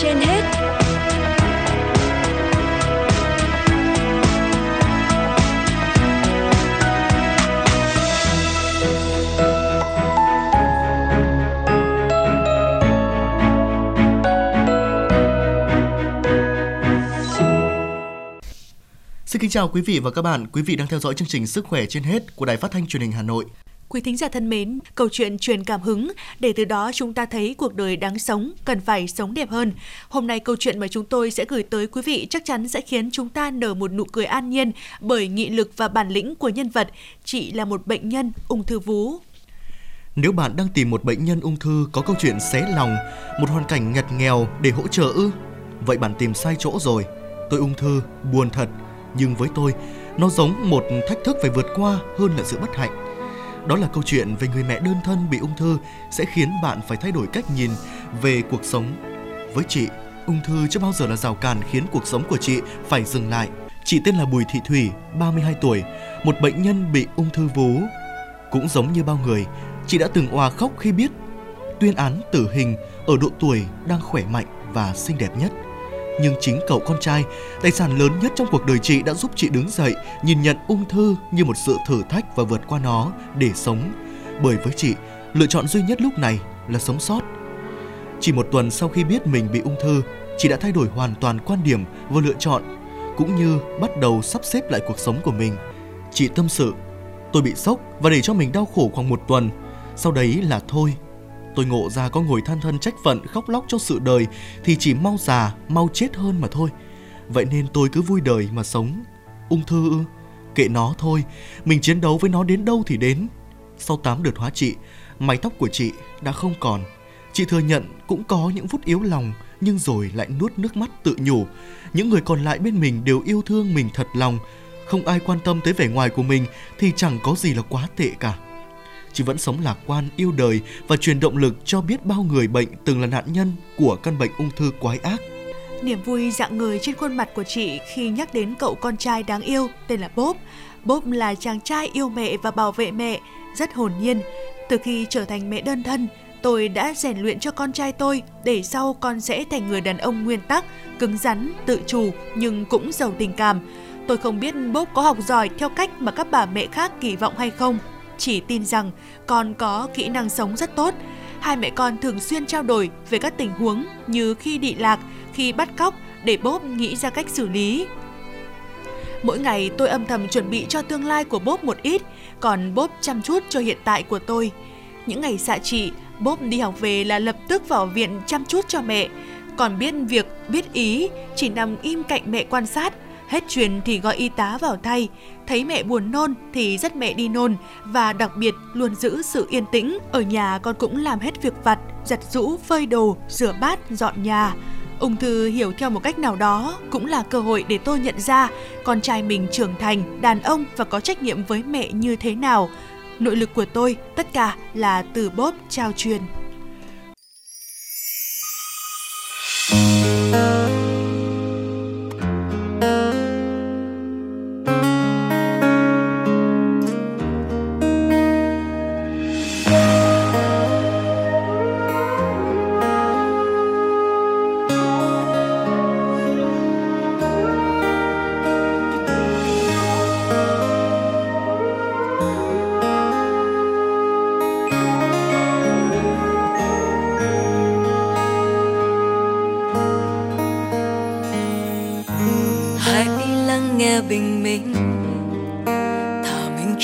trên hết Xin kính chào quý vị và các bạn. Quý vị đang theo dõi chương trình Sức khỏe trên hết của Đài Phát thanh Truyền hình Hà Nội. Quý thính giả thân mến, câu chuyện truyền cảm hứng để từ đó chúng ta thấy cuộc đời đáng sống, cần phải sống đẹp hơn. Hôm nay câu chuyện mà chúng tôi sẽ gửi tới quý vị chắc chắn sẽ khiến chúng ta nở một nụ cười an nhiên bởi nghị lực và bản lĩnh của nhân vật. Chị là một bệnh nhân ung thư vú. Nếu bạn đang tìm một bệnh nhân ung thư có câu chuyện xé lòng, một hoàn cảnh ngặt nghèo để hỗ trợ ư, vậy bạn tìm sai chỗ rồi. Tôi ung thư, buồn thật, nhưng với tôi, nó giống một thách thức phải vượt qua hơn là sự bất hạnh. Đó là câu chuyện về người mẹ đơn thân bị ung thư sẽ khiến bạn phải thay đổi cách nhìn về cuộc sống. Với chị, ung thư chưa bao giờ là rào cản khiến cuộc sống của chị phải dừng lại. Chị tên là Bùi Thị Thủy, 32 tuổi, một bệnh nhân bị ung thư vú. Cũng giống như bao người, chị đã từng òa khóc khi biết tuyên án tử hình ở độ tuổi đang khỏe mạnh và xinh đẹp nhất. Nhưng chính cậu con trai, tài sản lớn nhất trong cuộc đời chị đã giúp chị đứng dậy, nhìn nhận ung thư như một sự thử thách và vượt qua nó để sống. Bởi với chị, lựa chọn duy nhất lúc này là sống sót. Chỉ một tuần sau khi biết mình bị ung thư, chị đã thay đổi hoàn toàn quan điểm và lựa chọn, cũng như bắt đầu sắp xếp lại cuộc sống của mình. Chị tâm sự, tôi bị sốc và để cho mình đau khổ khoảng một tuần. Sau đấy là thôi, Tôi ngộ ra có ngồi than thân trách phận khóc lóc cho sự đời thì chỉ mau già, mau chết hơn mà thôi. Vậy nên tôi cứ vui đời mà sống. Ung thư ư? Kệ nó thôi, mình chiến đấu với nó đến đâu thì đến. Sau 8 đợt hóa trị, mái tóc của chị đã không còn. Chị thừa nhận cũng có những phút yếu lòng nhưng rồi lại nuốt nước mắt tự nhủ. Những người còn lại bên mình đều yêu thương mình thật lòng. Không ai quan tâm tới vẻ ngoài của mình thì chẳng có gì là quá tệ cả chị vẫn sống lạc quan, yêu đời và truyền động lực cho biết bao người bệnh từng là nạn nhân của căn bệnh ung thư quái ác. Niềm vui dạng người trên khuôn mặt của chị khi nhắc đến cậu con trai đáng yêu tên là Bob. Bob là chàng trai yêu mẹ và bảo vệ mẹ, rất hồn nhiên. Từ khi trở thành mẹ đơn thân, tôi đã rèn luyện cho con trai tôi để sau con sẽ thành người đàn ông nguyên tắc, cứng rắn, tự chủ nhưng cũng giàu tình cảm. Tôi không biết Bob có học giỏi theo cách mà các bà mẹ khác kỳ vọng hay không, chỉ tin rằng con có kỹ năng sống rất tốt. Hai mẹ con thường xuyên trao đổi về các tình huống như khi bị lạc, khi bắt cóc để Bốp nghĩ ra cách xử lý. Mỗi ngày tôi âm thầm chuẩn bị cho tương lai của Bốp một ít, còn Bốp chăm chút cho hiện tại của tôi. Những ngày xạ trị, Bốp đi học về là lập tức vào viện chăm chút cho mẹ. Còn biết việc, biết ý, chỉ nằm im cạnh mẹ quan sát, Hết truyền thì gọi y tá vào thay, thấy mẹ buồn nôn thì dắt mẹ đi nôn và đặc biệt luôn giữ sự yên tĩnh. Ở nhà con cũng làm hết việc vặt, giặt rũ, phơi đồ, rửa bát, dọn nhà. Ung thư hiểu theo một cách nào đó cũng là cơ hội để tôi nhận ra con trai mình trưởng thành, đàn ông và có trách nhiệm với mẹ như thế nào. Nội lực của tôi tất cả là từ bóp trao truyền.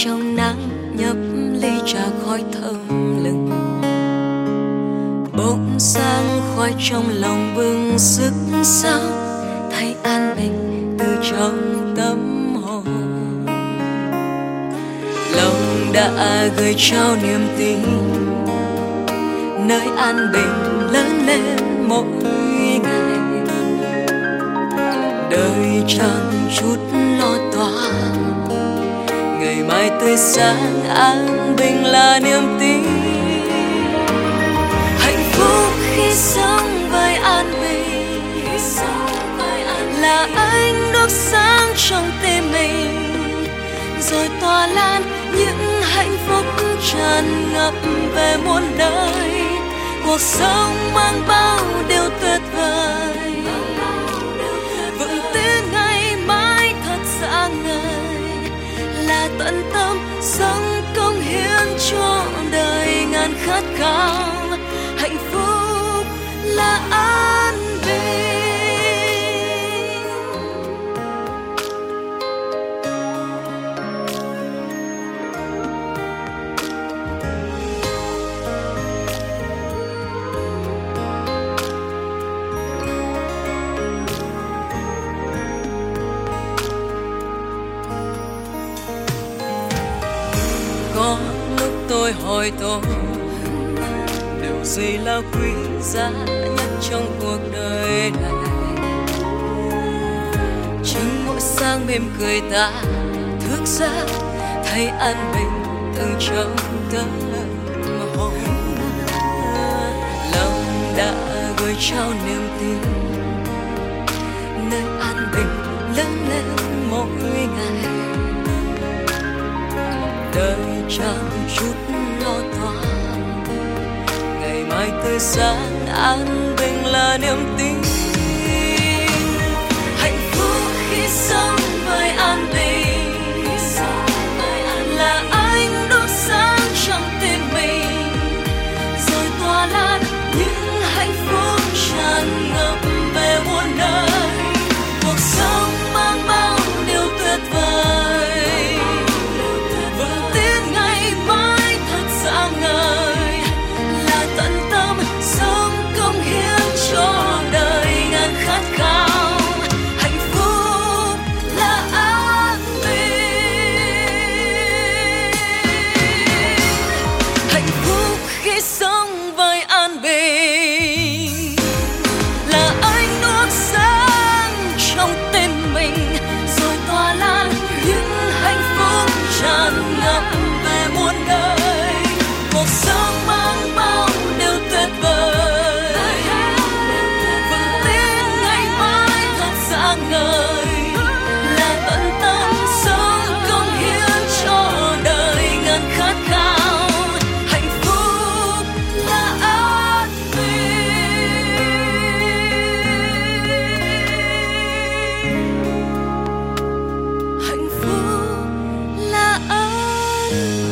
Trong nắng nhấp ly trà khói thơm lừng. Bỗng sáng khoai trong lòng bừng sức sao thay an bình từ trong tâm hồn. Lòng đã gửi trao niềm tin, nơi an bình lớn lên mỗi ngày. Đời chẳng chút lo toan mai tươi sáng, an bình là niềm tin. Hạnh phúc khi sống với an bình là ánh đốt sáng trong tim mình, rồi tỏa lan những hạnh phúc tràn ngập về muôn đời. Cuộc sống mang bao điều tuyệt vời. Tận tâm dâng công hiến cho đời ngàn khát khao. Hạnh phúc là an lúc tôi hỏi tôi, điều gì là quý giá nhất trong cuộc đời này? Chính mỗi sáng mỉm cười ta thức giấc, thấy an bình từng trong tâm hồn lòng đã gửi trao niềm tin, nơi an bình lớn lên mỗi ngày. Đời chẳng chút lo toan. Ngày mai tươi sáng, an bình là niềm tin. Hạnh phúc khi sống với an bình. Bye.